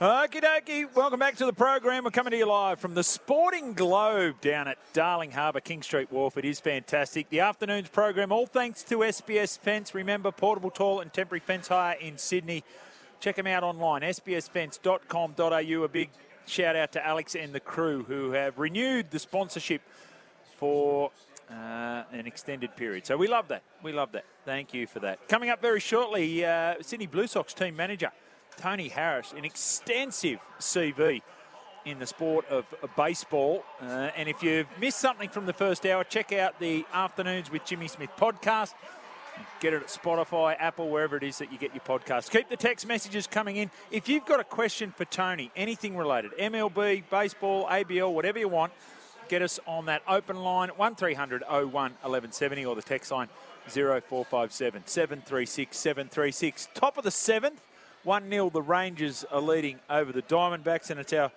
Okie dokie, welcome back to the program. We're coming to you live from the Sporting Globe down at Darling Harbour, King Street Wharf. It is fantastic. The afternoon's program, all thanks to SBS Fence. Remember, portable toilet and temporary fence hire in Sydney. Check them out online, sbsfence.com.au. A big shout out to Alex and the crew who have renewed the sponsorship for uh, an extended period. So we love that. We love that. Thank you for that. Coming up very shortly, uh, Sydney Blue Sox team manager Tony Harris, an extensive CV in the sport of baseball. Uh, and if you've missed something from the first hour, check out the Afternoons with Jimmy Smith podcast. Get it at Spotify, Apple, wherever it is that you get your podcast. Keep the text messages coming in. If you've got a question for Tony, anything related, MLB, baseball, ABL, whatever you want, get us on that open line, 1300 01 1170 or the text line 0457 736 736. Top of the seventh. 1 0, the Rangers are leading over the Diamondbacks, and it's our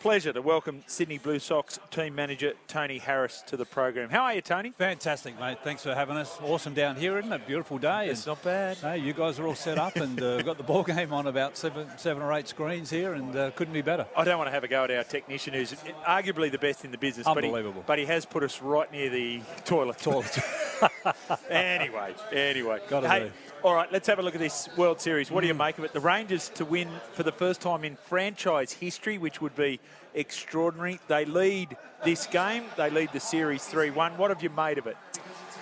pleasure to welcome Sydney Blue Sox team manager Tony Harris to the program. How are you, Tony? Fantastic, mate. Thanks for having us. Awesome down here, isn't it? Beautiful day. It's and, not bad. Hey, you guys are all set up and uh, we've got the ball game on about seven, seven or eight screens here, and uh, couldn't be better. I don't want to have a go at our technician, who's arguably the best in the business. Unbelievable. But he, but he has put us right near the toilet. Toilet. anyway, anyway. Got to hey, all right, let's have a look at this World Series. What do you mm. make of it? The Rangers to win for the first time in franchise history, which would be extraordinary. They lead this game. They lead the series 3-1. What have you made of it?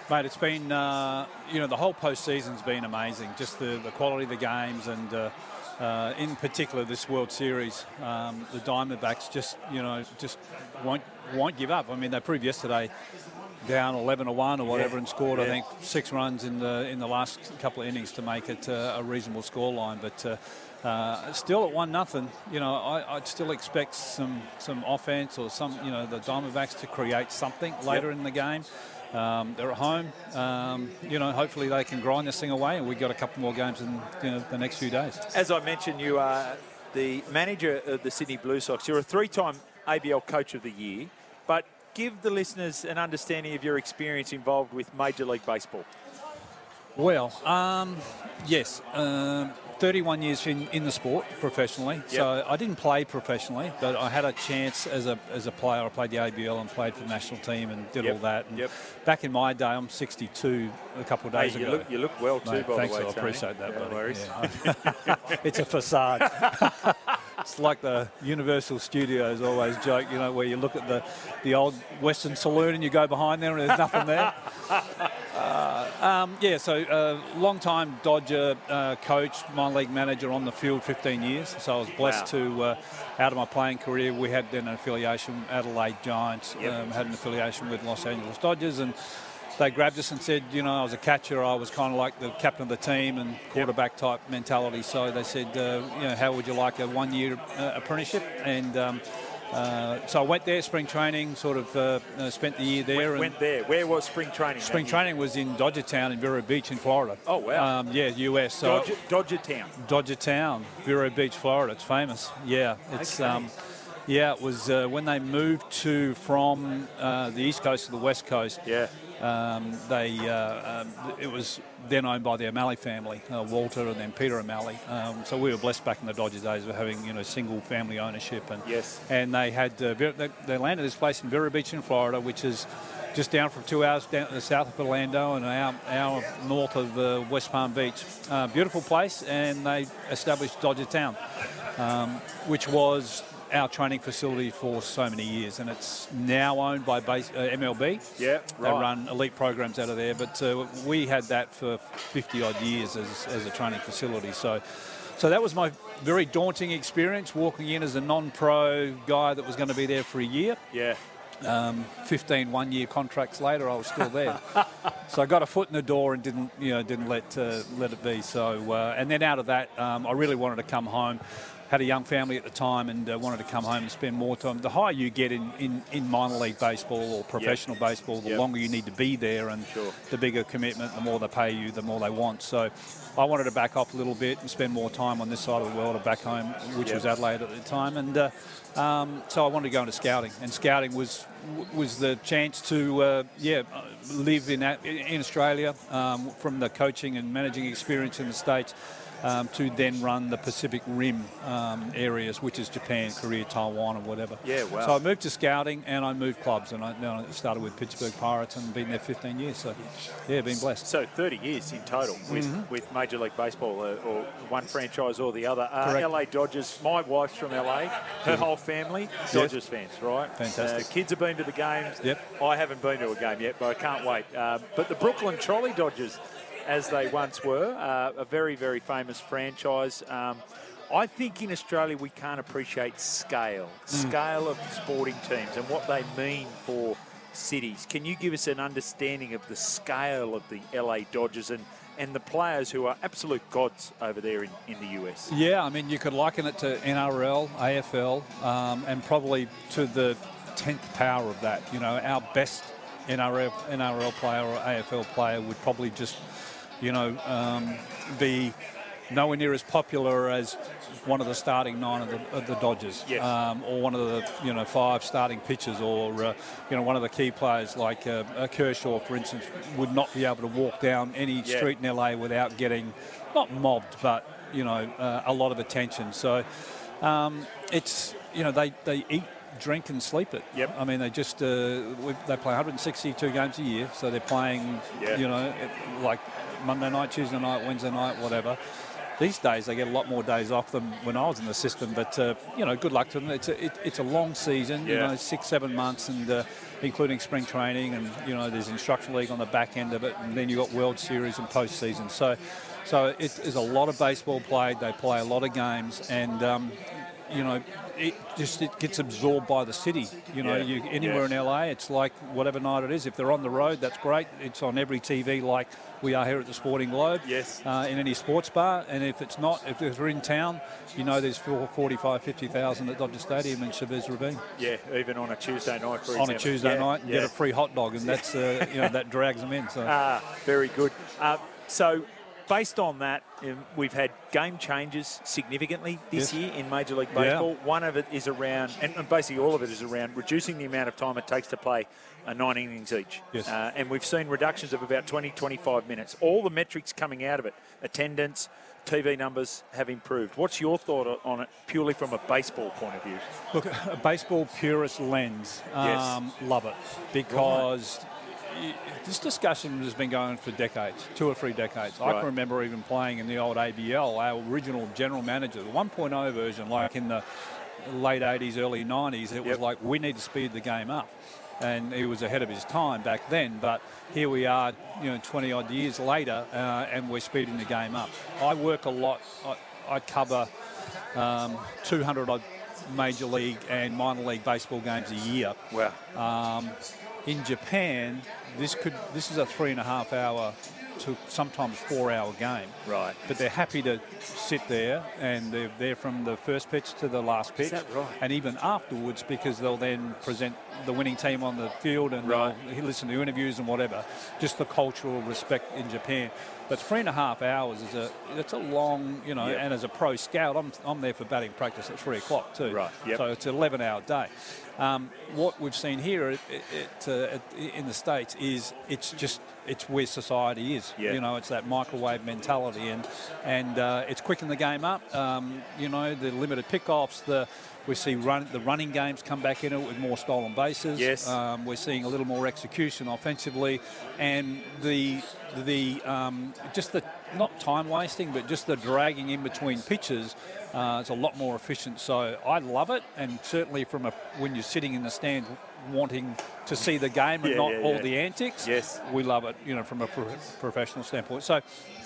Mate, it's been, uh, you know, the whole postseason's been amazing. Just the, the quality of the games and, uh, uh, in particular, this World Series. Um, the Diamondbacks just, you know, just won't, won't give up. I mean, they proved yesterday down 11 to 1 or whatever yeah. and scored, yeah. I think, six runs in the in the last couple of innings to make it uh, a reasonable scoreline. But uh, uh, still at 1 nothing, you know, I, would still expect some, some offense or some, you know, the Diamondbacks to create something later yep. in the game. Um, they're at home. Um, you know, hopefully they can grind this thing away, and we've got a couple more games in you know, the next few days. As I mentioned, you are the manager of the Sydney Blue Sox. You're a three-time ABL Coach of the Year, but give the listeners an understanding of your experience involved with Major League Baseball. Well, um, yes, um, 31 years in, in the sport professionally. Yep. So I didn't play professionally, but I had a chance as a, as a player. I played the ABL and played for the national team and did yep. all that. And yep. Back in my day, I'm 62 a couple of days hey, you ago. Look, you look well too, Mate, by thanks, the way. Thanks, I appreciate that, yeah, buddy. Yeah. it's a facade. it's like the Universal Studios always joke, you know, where you look at the, the old Western Saloon and you go behind there and there's nothing there. Uh, um, yeah, so uh, long time Dodger uh, coach, minor league manager on the field 15 years. So I was blessed wow. to, uh, out of my playing career, we had then an affiliation, Adelaide Giants, yep. um, had an affiliation with Los Angeles Dodgers and they grabbed us and said, you know, I was a catcher. I was kind of like the captain of the team and quarterback type mentality. So they said, uh, you know, how would you like a one-year uh, apprenticeship? And um, uh, so I went there, spring training, sort of uh, uh, spent the year there. Went, went, there. Where was spring training? Spring training was in Dodgertown in Vero Beach in Florida. Oh, wow. Um, yeah, US. So Dodger, Dodgertown. Dodgertown, Vero Beach, Florida. It's famous. Yeah, it's. Okay. Um, yeah, it was uh, when they moved to from uh, the east coast to the west coast. Yeah. Um, they uh, um, it was then owned by the O'Malley family, uh, Walter and then Peter O'Malley. Um, so we were blessed back in the Dodger days of having you know single family ownership and yes. and they had uh, they, they, landed this place in Vero Beach in Florida, which is just down from two hours down to the south of Orlando and an hour, hour north of uh, West Palm Beach. Uh, beautiful place, and they established Dodger Town, um, which was our training facility for so many years, and it's now owned by base, uh, MLB. Yeah, right. They run elite programs out of there, but uh, we had that for 50 odd years as, as a training facility. So, so that was my very daunting experience walking in as a non-pro guy that was going to be there for a year. Yeah. Um, 15 one-year contracts later, I was still there. so I got a foot in the door and didn't, you know, didn't let uh, let it be. So uh, and then out of that, um, I really wanted to come home had a young family at the time and uh, wanted to come home and spend more time. The higher you get in, in, in minor league baseball or professional yep. baseball, the yep. longer you need to be there and sure. the bigger commitment, the more they pay you, the more they want. So I wanted to back off a little bit and spend more time on this side of the world or back home, which yep. was Adelaide at the time. And uh, um, so I wanted to go into scouting, and scouting was was the chance to uh, yeah live in in Australia um, from the coaching and managing experience in the states um, to then run the Pacific Rim um, areas, which is Japan, Korea, Taiwan, or whatever. Yeah, wow. So I moved to scouting and I moved clubs, and I, now I started with Pittsburgh Pirates and been there 15 years. So yeah, been blessed. So 30 years in total with, Mm-hmm. with Major League Baseball, uh, or one franchise or the other. Uh, Correct. LA Dodgers. My wife's from LA. Her whole family Dodgers fans, right? Fantastic. Uh, kids have been to the games. Yep. I haven't been to a game yet, but I can't wait. Um, but the Brooklyn Trolley Dodgers, as they once were, uh, a very very famous franchise. Um, I think in Australia we can't appreciate scale, Mm. scale of sporting teams and what they mean for cities. Can you give us an understanding of the scale of the LA Dodgers and, and the players who are absolute gods over there in, in the US? Yeah, I mean, you could liken it to NRL, AFL, um, and probably to the 10th power of that. You know, our best NRL, NRL player or AFL player would probably just, you know, um, be nowhere near as popular as one of the starting nine of the, of the Dodgers, Yes. um, or one of the you know five starting pitchers, or uh, you know one of the key players like uh, uh, Kershaw, for instance, would not be able to walk down any Yeah. street in LA without getting not mobbed, but you know uh, a lot of attention. So um, it's you know they, they eat, drink, and sleep it. Yep. I mean they just uh, they play 162 games a year, so they're playing Yeah. you know like Monday night, Tuesday night, Wednesday night, whatever. These days they get a lot more days off than when I was in the system, but uh, you know, good luck to them. It's a, it, it's a long season, you know, six, seven months, and uh, including spring training, and you know, there's instruction league on the back end of it, and then you have got World Series and postseason. So, so it is a lot of baseball played. They play a lot of games, and um, you know, it just it gets absorbed by the city. You know, Yeah. you anywhere Yeah. in LA, it's like whatever night it is. If they're on the road, that's great. It's on every TV, like we are here at the Sporting Globe. Yes. Uh, in any sports bar, and if it's not, if they're in town, you know there's four- 45, 50,000 at Dodger Stadium in Chavez Ravine. Yeah, even on a Tuesday night, for On a. Tuesday Yeah, night, yeah. get a free hot dog, and that's uh, you know that drags them in. So. Ah, very good. Uh, so, based on that, um, we've had game changes significantly this Yes. year in Major League Yeah. Baseball. One of it is around, and and basically all of it is around reducing the amount of time it takes to play uh, nine innings each. Yes. Uh, and we've seen reductions of about 20, 25 minutes. All the metrics coming out of it, attendance, TV numbers have improved. What's your thought on it purely from a baseball point of view? Look, a baseball purist lens, Yes. um, love it because this discussion has been going for decades, two or three decades. I can remember even playing in the old ABL, our original general manager, the 1.0 version, like in the late 80s, early 90s. It was like we need to speed the game up. And he was ahead of his time back then, but here we are, you know, 20 odd years later, uh, and we're speeding the game up. I work a lot. I, I cover um, 200 odd major league and minor league baseball games a year. Wow. Um, in Japan, this could this is a three and a half hour to sometimes four hour game. Right. But they're happy to sit there and they're there from the first pitch to the last pitch. that right? And even afterwards because they'll then present the winning team on the field and Right. listen to interviews and whatever. Just the cultural respect in Japan. But three and a half hours is a it's a long, you know, Yep. and as a pro scout, I'm, I'm there for batting practice at three o'clock too. Right, yep. So it's an 11 hour day. Um, what we've seen here it, it, uh, it, in the States is it's just it's where society is. Yeah. You know, it's that microwave mentality, and and uh, it's quickened the game up. Um, you know, the limited pickoffs, the we see run, the running games come back in it with more stolen bases. Yes. Um, we're seeing a little more execution offensively, and the the um, just the not time wasting, but just the dragging in between pitches uh, is a lot more efficient. So I love it, and certainly from a when you're sitting in the stand wanting to see the game and Yeah, not yeah, all yeah. the antics. Yes. we love it. You know, from a pro- professional standpoint. So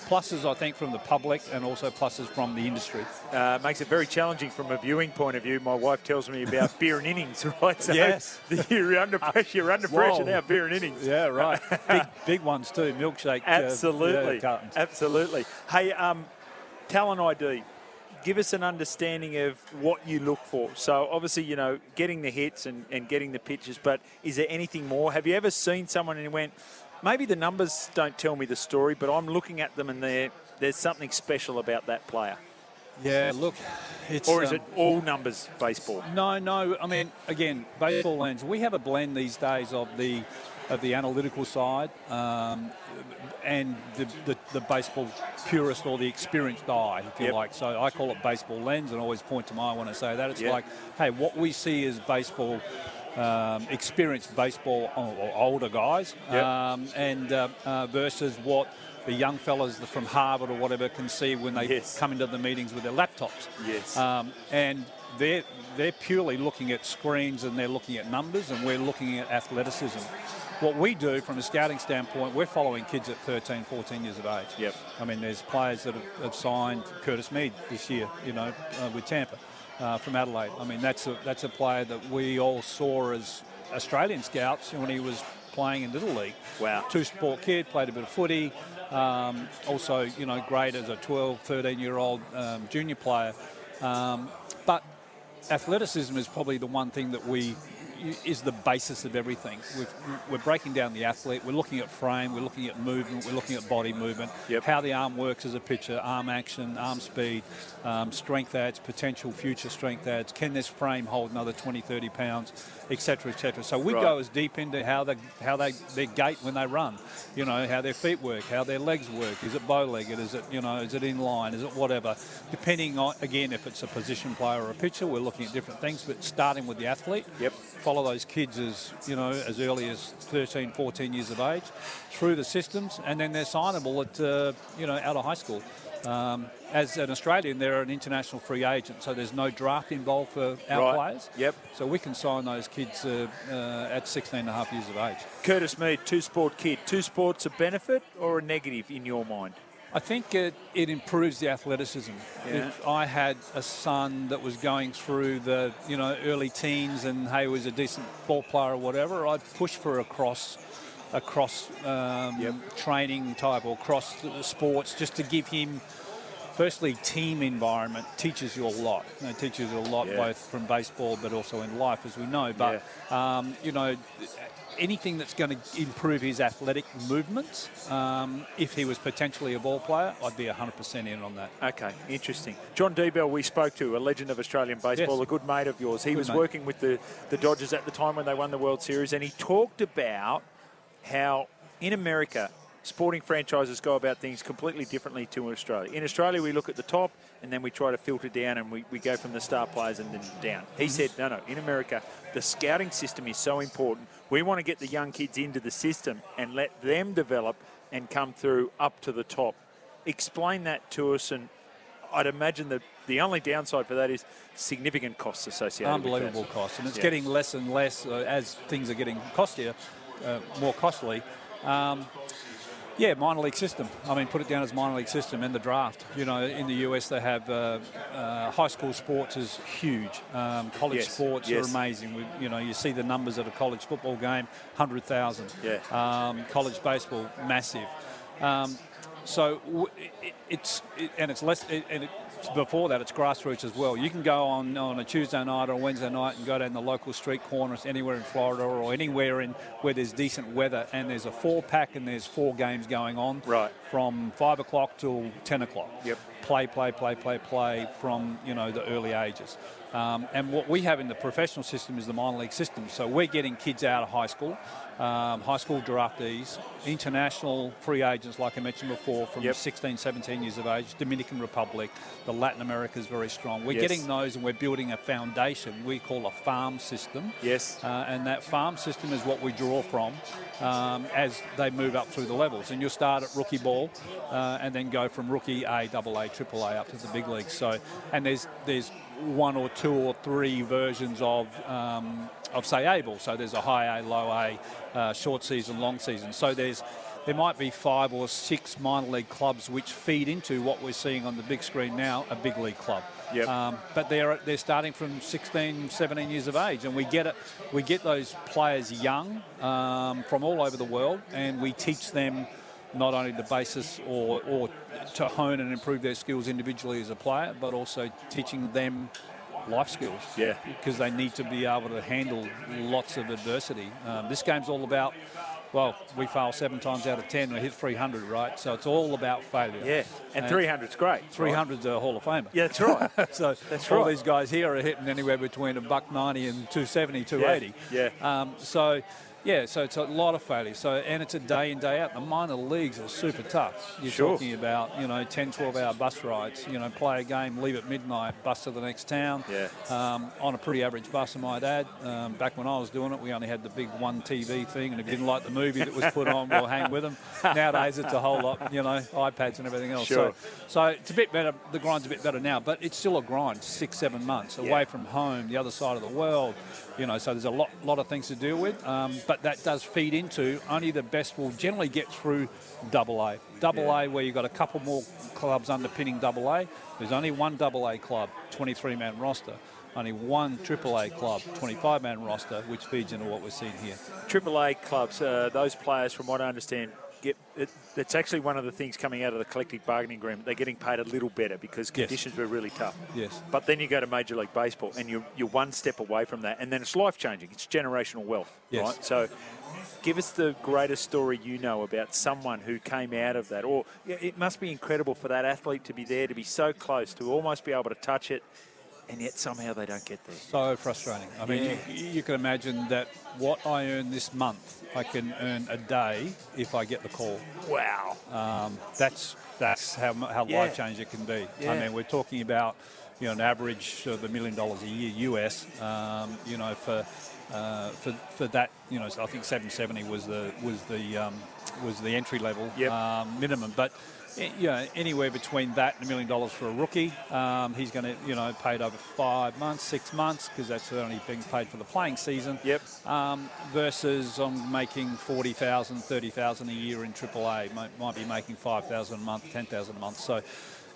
pluses, I think, from the public, and also pluses from the industry. Uh, makes it very challenging from a viewing point of view. My wife tells me about beer and innings, right? So Yes. you're under pressure. You're under pressure now. Beer and innings. Yeah, right. big, big ones too. Milkshake. uh, Absolutely, cartons. absolutely. Hey, um, talent ID. Give us an understanding of what you look for. So obviously, you know, getting the hits and, and getting the pitches, but is there anything more? Have you ever seen someone and went, maybe the numbers don't tell me the story, but I'm looking at them and there there's something special about that player. Yeah, look, it's or is um, it all numbers baseball? No, no. I mean, again, baseball lens. We have a blend these days of the of the analytical side um, and the, the, the, baseball purist or the experienced eye, if you yep. like. So I call it baseball lens, and always point to mine when I say that. It's yep. like, hey, what we see is baseball. Um, experienced baseball or older guys, yep. um, and uh, uh, versus what the young fellas from Harvard or whatever can see when they yes. come into the meetings with their laptops. Yes. Um, and they're they're purely looking at screens and they're looking at numbers, and we're looking at athleticism. What we do from a scouting standpoint, we're following kids at 13, 14 years of age. Yep. I mean, there's players that have, have signed Curtis Mead this year, you know, uh, with Tampa uh, from Adelaide. I mean, that's a that's a player that we all saw as Australian scouts when he was playing in Little League. Wow. Two sport kid, played a bit of footy. Um, also, you know, great as a 12, 13 year old um, junior player. Um, but athleticism is probably the one thing that we is the basis of everything. we are breaking down the athlete. We're looking at frame. We're looking at movement. We're looking at body movement. Yep. How the arm works as a pitcher, arm action, arm speed, um, strength adds, potential future strength adds. Can this frame hold another 20, 30 pounds, etc., etc. So we right. go as deep into how they how they their gait when they run. You know how their feet work, how their legs work. Is it bow-legged? Is it you know is it in line? Is it whatever? Depending on again if it's a position player or a pitcher, we're looking at different things. But starting with the athlete. Yep follow those kids as you know as early as 13, 14 years of age through the systems, and then they're signable at uh, you know out of high school. Um, as an Australian, they're an international free agent, so there's no draft involved for our right. players. Yep. So we can sign those kids uh, uh, at 16 and a half years of age. Curtis Mead, two sport kid. Two sports a benefit or a negative in your mind? I think it, it improves the athleticism. Yeah. If I had a son that was going through the you know early teens and hey was a decent ball player or whatever, I'd push for a cross, a cross um, yep. training type or cross sports just to give him. Firstly, team environment teaches you a lot. It teaches you a lot yeah. both from baseball, but also in life, as we know. But yeah. um, you know, anything that's going to improve his athletic movements. Um, if he was potentially a ball player, I'd be 100% in on that. Okay, interesting. Jon Deeble, we spoke to, a legend of Australian baseball, yes. a good mate of yours. He good was mate. working with the, the Dodgers at the time when they won the World Series, and he talked about how in America, sporting franchises go about things completely differently to Australia. In Australia, we look at the top and then we try to filter down and we, we go from the star players and then down. He Mm-hmm. said, no, no, in America, the scouting system is so important. We want to get the young kids into the system and let them develop and come through up to the top. Explain that to us and I'd imagine that the only downside for that is significant costs associated Unbelievable costs. And it's Yeah. getting less and less uh, as things are getting costlier, uh, more costly. Um, yeah, minor league system. I mean, put it down as minor league system and the draft. You know, in the US they have uh, uh, high school sports is huge. Um, college Yes, sports yes. are amazing. We, you know, you see the numbers at a college football game, hundred thousand. Yeah. Um, college baseball, massive. Um, so w- it, it's it, and it's less it, and it, before that it's grassroots as well. You can go on on a Tuesday night or a Wednesday night and go down the local street corners anywhere in Florida or anywhere in where there's decent weather and there's a four pack and there's four games going on. Right. From five o'clock till ten o'clock. Yep. Play, play, play, play, play from you know the early ages. Um, and what we have in the professional system is the minor league system. So we're getting kids out of high school, um, high school draftees, international free agents, like I mentioned before, from Yep. 16, 17 years of age, Dominican Republic, the Latin America is very strong. We're Yes. getting those and we're building a foundation we call a farm system. Yes. Uh, and that farm system is what we draw from um, as they move up through the levels. And you'll start at rookie ball uh, and then go from rookie A, double A, triple A up to the big leagues. So, and there's there's one or two or three versions of um, of say Able. So there's a high A, low A, uh, short season, long season. So there's there might be five or six minor league clubs which feed into what we're seeing on the big screen now, a big league club. Yep. Um, but they're they're starting from 16, 17 years of age, and we get it. We get those players young um, from all over the world, and we teach them not only the basis or, or to hone and improve their skills individually as a player, but also teaching them life skills. Yeah. Because they need to be able to handle lots of adversity. Um, this game's all about well, we fail seven times out of ten. We hit 300, right? So it's all about failure. Yeah, and 300's great. 300's a Hall of Famer. Yeah, that's right. so That's all right. these guys here are hitting anywhere between a buck 90 and 270, 280. Yeah, Um, so, yeah, so it's a lot of failure. So, and it's a day in, day out. The minor leagues are super tough. You're Sure. talking about, you know, 10, 12 hour bus rides. You know, play a game, leave at midnight, bus to the next town. Yeah. Um, on a pretty average bus, I might add. Um, back when I was doing it, we only had the big one TV thing, and if you didn't like the movie that was put on, we'll hang with them. Nowadays, it's a whole lot, you know, iPads and everything else. Sure. So, so it's a bit better. The grind's a bit better now, but it's still a grind. Six, seven months Yeah. away from home, the other side of the world. You know, so there's a lot, lot of things to deal with. Um, but that does feed into only the best will generally get through Double A. Double Yeah. A, where you've got a couple more clubs underpinning Double A. There's only one Double A club, 23-man roster. Only one Triple A club, 25-man roster, which feeds into what we're seeing here. Triple A clubs, uh, those players, from what I understand, get it, it's actually one of the things coming out of the collective bargaining agreement. They're getting paid a little better because Yes. conditions were really tough. Yes. But then you go to Major League Baseball and you're, you're one step away from that, and then it's life changing. It's generational wealth, Yes. right? So, give us the greatest story you know about someone who came out of that. Or it must be incredible for that athlete to be there, to be so close, to almost be able to touch it, and yet somehow they don't get there. So frustrating. I mean, Yeah. you, you can imagine that what I earn this month, I can earn a day if I get the call. Wow. Um, that's that's how how Yeah. life changing it can be. Yeah. I mean, we're talking about you know an average of a million dollars a year US. Um, you know for. Uh, for, for that, you know, I think 770 was the was the um, was the entry level Yep. um, minimum. But you know, anywhere between that and a million dollars for a rookie, um, he's going to you know paid over five months, six months because that's only being paid for the playing season. Yep. Um, versus I'm making 40,000, 30,000 a year in AAA. Might, might be making 5,000 a month, 10,000 a month. So,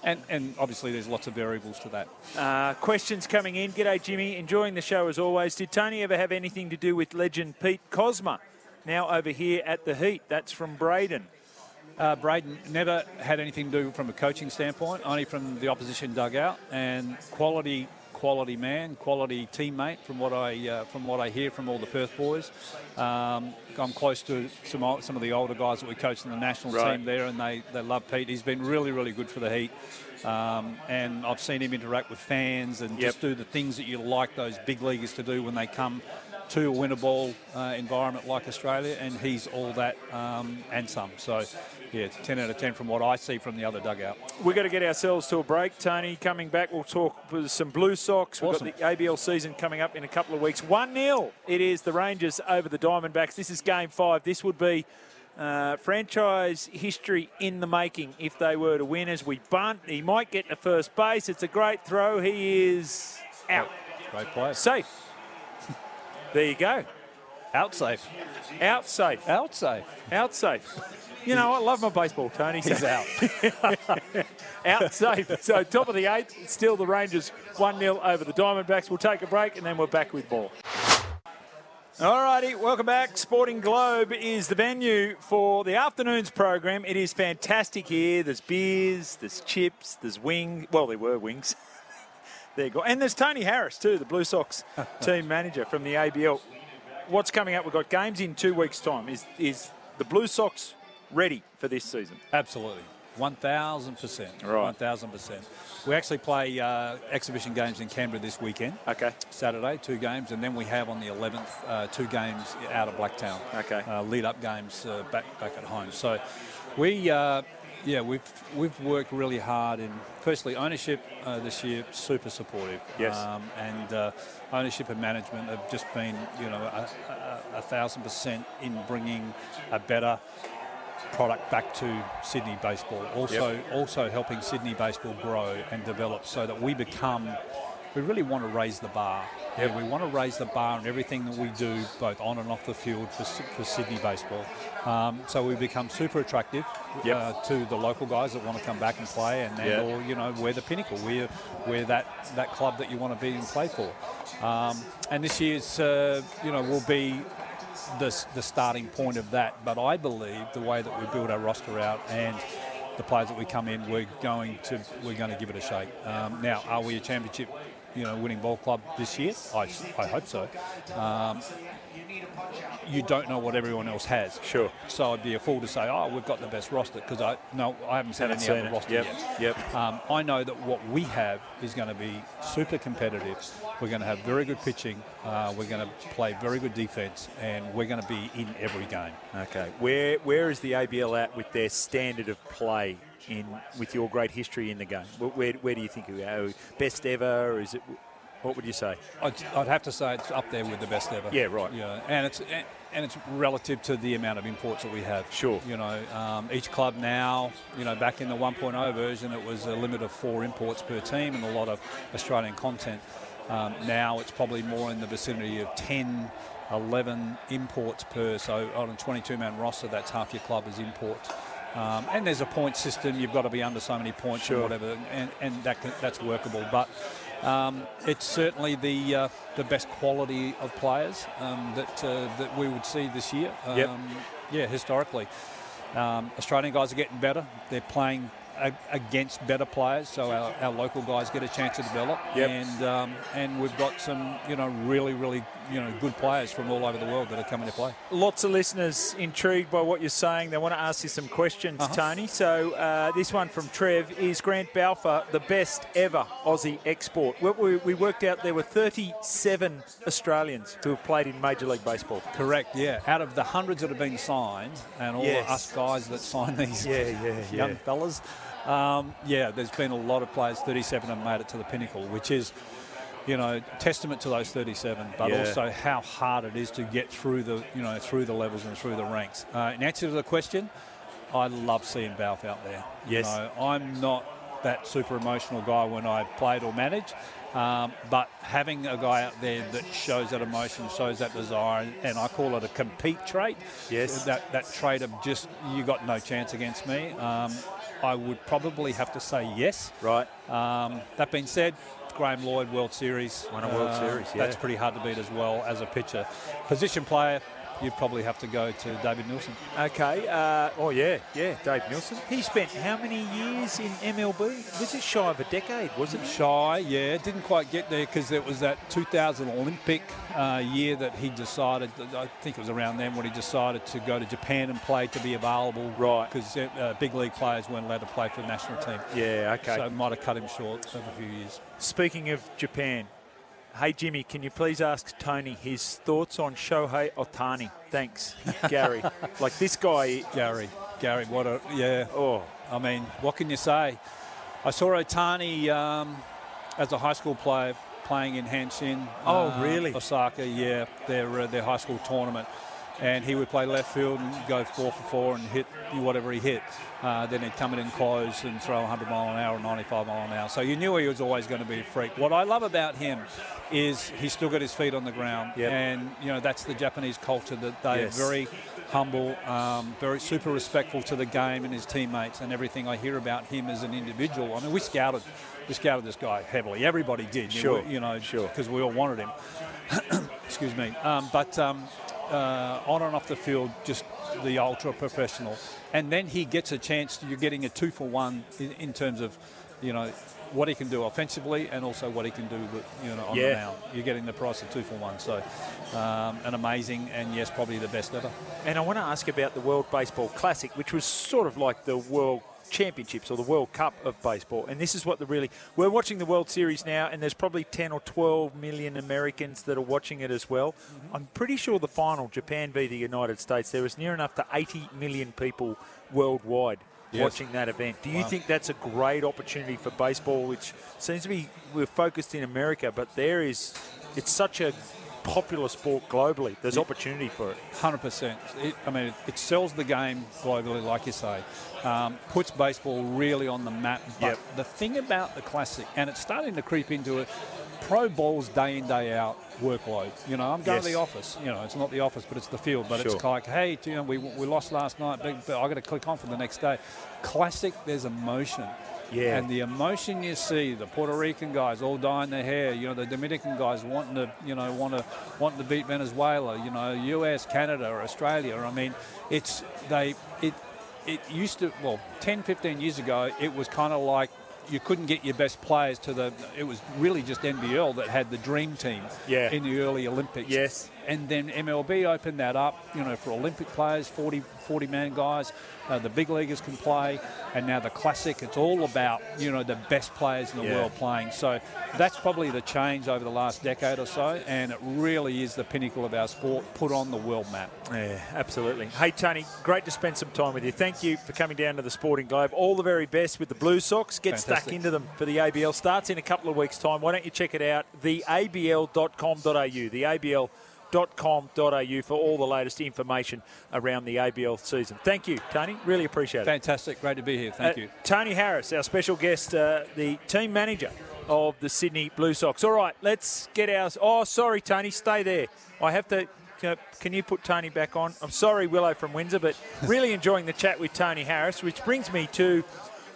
and, and obviously there's lots of variables to that. Uh, questions coming in. G'day, Jimmy. Enjoying the show as always. Did Tony ever have anything to do with legend Pete Cosma? Now over here at the Heat. That's from Braden. Uh, Braden never had anything to do from a coaching standpoint, only from the opposition dugout and quality, quality man, quality teammate. From what I uh, from what I hear from all the Perth boys, um, I'm close to some some of the older guys that we coached in the national Right. team there, and they they love Pete. He's been really really good for the Heat. Um, and I've seen him interact with fans and just do the things that you like those big leaguers to do when they come to a winnable uh, environment like Australia, and he's all that um, and some. So, yeah, it's 10 out of 10 from what I see from the other dugout. We've got to get ourselves to a break. Tony, coming back, we'll talk with some Blue Sox. We've got the ABL season coming up in a couple of weeks. 1 0. It is the Rangers over the Diamondbacks. This is game five. This would be uh, franchise history in the making if they were to win. As we bunt, he might get to first base. It's a great throw. He is out. Great player. Safe. There you go. Out safe. Out safe. Out safe. Out safe. You know, I love my baseball, Tony. He's out. out safe. So top of the eighth, still the Rangers 1-0 over the Diamondbacks. We'll take a break and then we're back with more. All righty, welcome back. Sporting Globe is the venue for the afternoon's program. It is fantastic here. There's beers, there's chips, there's wings. Well, there were wings. there you go. And there's Tony Harris too, the Blue Sox team manager from the ABL. What's coming up? We've got games in two weeks' time. Is is the Blue Sox ready for this season? Absolutely. 1,000%. Right. 1,000%. We actually play uh, exhibition games in Canberra this weekend. Okay. Saturday, two games, and then we have on the 11th uh, two games out of Blacktown. Okay. Uh, lead up games uh, back back at home. So we. Yeah, we've we've worked really hard in firstly ownership uh, this year, super supportive. Yes. Um, and uh, ownership and management have just been, you know, a, a, a thousand percent in bringing a better product back to Sydney baseball. Also, also helping Sydney baseball grow and develop so that we become. We really want to raise the bar. Yep. Yeah, we want to raise the bar in everything that we do, both on and off the field for, for Sydney baseball. Um, so we become super attractive Yep. uh, to the local guys that want to come back and play, and, and Yeah. or you know we're the pinnacle. We're we're that that club that you want to be and play for. Um, and this year's uh, you know will be the, the starting point of that. But I believe the way that we build our roster out and the players that we come in, we're going to we're going to give it a shake. Um, now, are we a championship you know, winning ball club this year. I, I hope so. Um, you don't know what everyone else has. Sure. So I'd be a fool to say, oh, we've got the best roster because I no, I haven't seen Haven't any seen other it. roster Yep, yet. yep. Um, I know that what we have is going to be super competitive. We're going to have very good pitching. Uh, we're going to play very good defence, and we're going to be in every game. Okay. Where where is the ABL at with their standard of play in with your great history in the game? Where where, do you think we are? Best ever? Is it? What would you say? I'd, I'd have to say it's up there with the best ever. Yeah, right. Yeah, and it's and it's relative to the amount of imports that we have. Sure. You know, um, each club now, you know, back in the 1.0 version, it was a limit of four imports per team and a lot of Australian content. Um, now it's probably more in the vicinity of 10, 11 imports per. So on a 22-man roster, that's half your club is imports. Um, and there's a point system. You've got to be under so many points Sure. or whatever, and, and that can, that's workable. But um, it's certainly the uh, the best quality of players um, that uh, that we would see this year. Um, Yep. Yeah, historically, um, Australian guys are getting better. They're playing against better players, so our, our local guys get a chance to develop. Yep. And um, and we've got some you know really really you know good players from all over the world that are coming to play. Lots of listeners intrigued by what you're saying. They want to ask you some questions, Uh-huh. Tony. So uh, this one from Trev is Grant Balfour the best ever Aussie export? We, we, we worked out there were 37 Australians who have played in Major League Baseball. Correct. Yeah. Out of the hundreds that have been signed, and all Yes. us guys that sign these Yeah, yeah, young yeah. fellas, um, yeah, there's been a lot of players. 37 have made it to the pinnacle, which is, you know, testament to those 37, but Yeah. also how hard it is to get through the, you know, through the levels and through the ranks. Uh, in answer to the question, I love seeing Balf out there. Yes. You know, I'm not that super emotional guy when I played or manage. Um, but having a guy out there that shows that emotion, shows that desire, and I call it a compete trait. Yes. That that trait of just you got no chance against me. Um, I would probably have to say yes. Right. Um, that being said, Graeme Lloyd World Series. Won a World uh, Series, yeah. That's pretty hard to beat as well as a pitcher. Position player, you'd probably have to go to David Nilsson. Okay. Uh, oh, yeah, yeah, Dave Nilsson. He spent how many years in MLB? Was it shy of a decade, wasn't it? Shy, yeah, didn't quite get there because it was that 2000 Olympic uh, year that he decided. I think it was around then when he decided to go to Japan and play to be available. Right. Because uh, big league players weren't allowed to play for the national team. Yeah, okay. So it might have cut him short of a few years. Speaking of Japan, hey Jimmy, can you please ask Tony his thoughts on Shohei Ohtani? Thanks, Gary. like this guy, Gary, Gary, what a yeah. oh, I mean, what can you say? I saw Ohtani um, as a high school player playing in Hanshin. Oh, uh, really? Osaka, yeah, their uh, their high school tournament. And he would play left field and go four for four and hit whatever he hit. Uh, then he'd come in and close and throw 100 mile an hour, 95 mile an hour. So you knew he was always going to be a freak. What I love about him is he's still got his feet on the ground, Yep. and you know that's the Japanese culture that they Yes. are very humble, um, very super respectful to the game and his teammates and everything. I hear about him as an individual. I mean, we scouted, we scouted this guy heavily. Everybody did, you Sure, know, you know, sure. because we all wanted him. Excuse me, um, but um, uh, on and off the field, just the ultra professional. And then he gets a chance. You're getting a two for one in, in terms of, you know. What he can do offensively, and also what he can do, with, you know, on Yeah. the mound. You're getting the price of two for one. So, um, an amazing, and yes, probably the best ever. and I want to ask about the World Baseball Classic, which was sort of like the World Championships or the World Cup of baseball. And this is what the really we're watching the World Series now, and there's probably 10 or 12 million Americans that are watching it as well. Mm-hmm. I'm pretty sure the final, Japan v the United States, there was near enough to 80 million people worldwide. Yes. Watching that event, do you Wow. think that's a great opportunity for baseball, which seems to be we're focused in America, but there is it's such a popular sport globally. There's opportunity for it. Hundred percent. I mean, it, it sells the game globally, like you say. Um, puts baseball really on the map. But Yep. the thing about the classic, and it's starting to creep into it, pro ball's day in day out workload. You know, I'm going to the office. You know, it's not the office, but it's the field. But Sure. it's like, hey, you know, we, we lost last night, but, but I got to click on for the next day. Classic, there's emotion. Yeah. And the emotion you see, the Puerto Rican guys all dyeing their hair, you know, the Dominican guys wanting to, you know, want to wanting to beat Venezuela, you know, US, Canada, or Australia. I mean, it's they it it used to well 10, 15 years ago it was kind of like you couldn't get your best players to the. It was really just NBL that had the dream team Yeah. in the early Olympics. Yes. And then MLB opened that up, you know, for Olympic players, 40, 40 man guys. Uh, the big leaguers can play, and now the classic. It's all about you know the best players in the Yeah. world playing. So that's probably the change over the last decade or so, and it really is the pinnacle of our sport put on the world map. Yeah, absolutely. Hey, Tony, great to spend some time with you. Thank you for coming down to the Sporting Globe. All the very best with the Blue Sox. Get stuck into them for the ABL. Starts in a couple of weeks' time. Why don't you check it out? TheABL.com.au. TheABL.com.au for all the latest information around the ABL season. Thank you, Tony. Really appreciate it. Fantastic, great to be here. Thank Uh, you. Tony Harris, our special guest, uh, the team manager of the Sydney Blue Sox. All right, let's get our. Oh, sorry, Tony, stay there. I have to. Can, can you put Tony back on? I'm sorry, Willow from Windsor, but really enjoying the chat with Tony Harris, which brings me to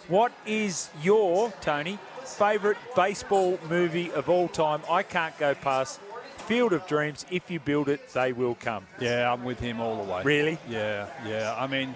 what is your, Tony, favourite baseball movie of all time? I can't go past Field of Dreams. If you build it, they will come. Yeah, I'm with him all the way. Really? Yeah, yeah. I mean,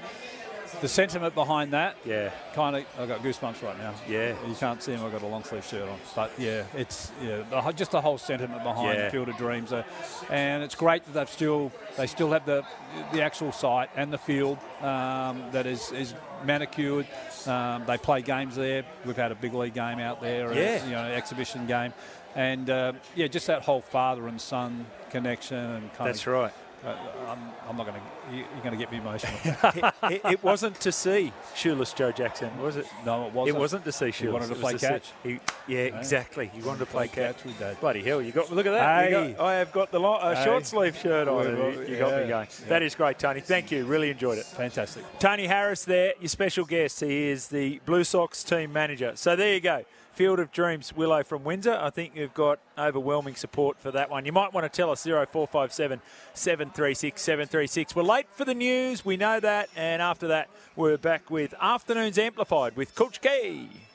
the sentiment behind that, Yeah. kind of, I've got goosebumps right now. Yeah. You can't see him, I've got a long sleeve shirt on. But yeah, it's yeah, just the whole sentiment behind Yeah. the Field of Dreams. Uh, and it's great that they've still, they still have the the actual site and the field um, that is, is manicured. Um, they play games there. We've had a big league game out there, a, Yeah. you know, exhibition game. And uh, yeah, just that whole father and son connection and kind That's of right. Uh, I'm, I'm not going to. You're going to get me emotional. it, it, wasn't to see shoeless Joe Jackson, was it? no, it wasn't. It wasn't to see shoeless. wanted to play see- catch. he- yeah, exactly. He wanted to play, Play catch. catch with Dad. Bloody hell! You got look at that. You Hey. got- I have got the lo- uh, Hey. short sleeve shirt on. Well, You, you got me going. yeah. That is great, Tony. Thank you. Really enjoyed it. Fantastic. Tony Harris, there, your special guest. He is the Blue Sox team manager. So there you go. Field of Dreams, Willow from Windsor. I think you've got overwhelming support for that one. You might want to tell us 0457 736 736. We're late for the news. We know that. And after that, we're back with Afternoons Amplified with Coach K.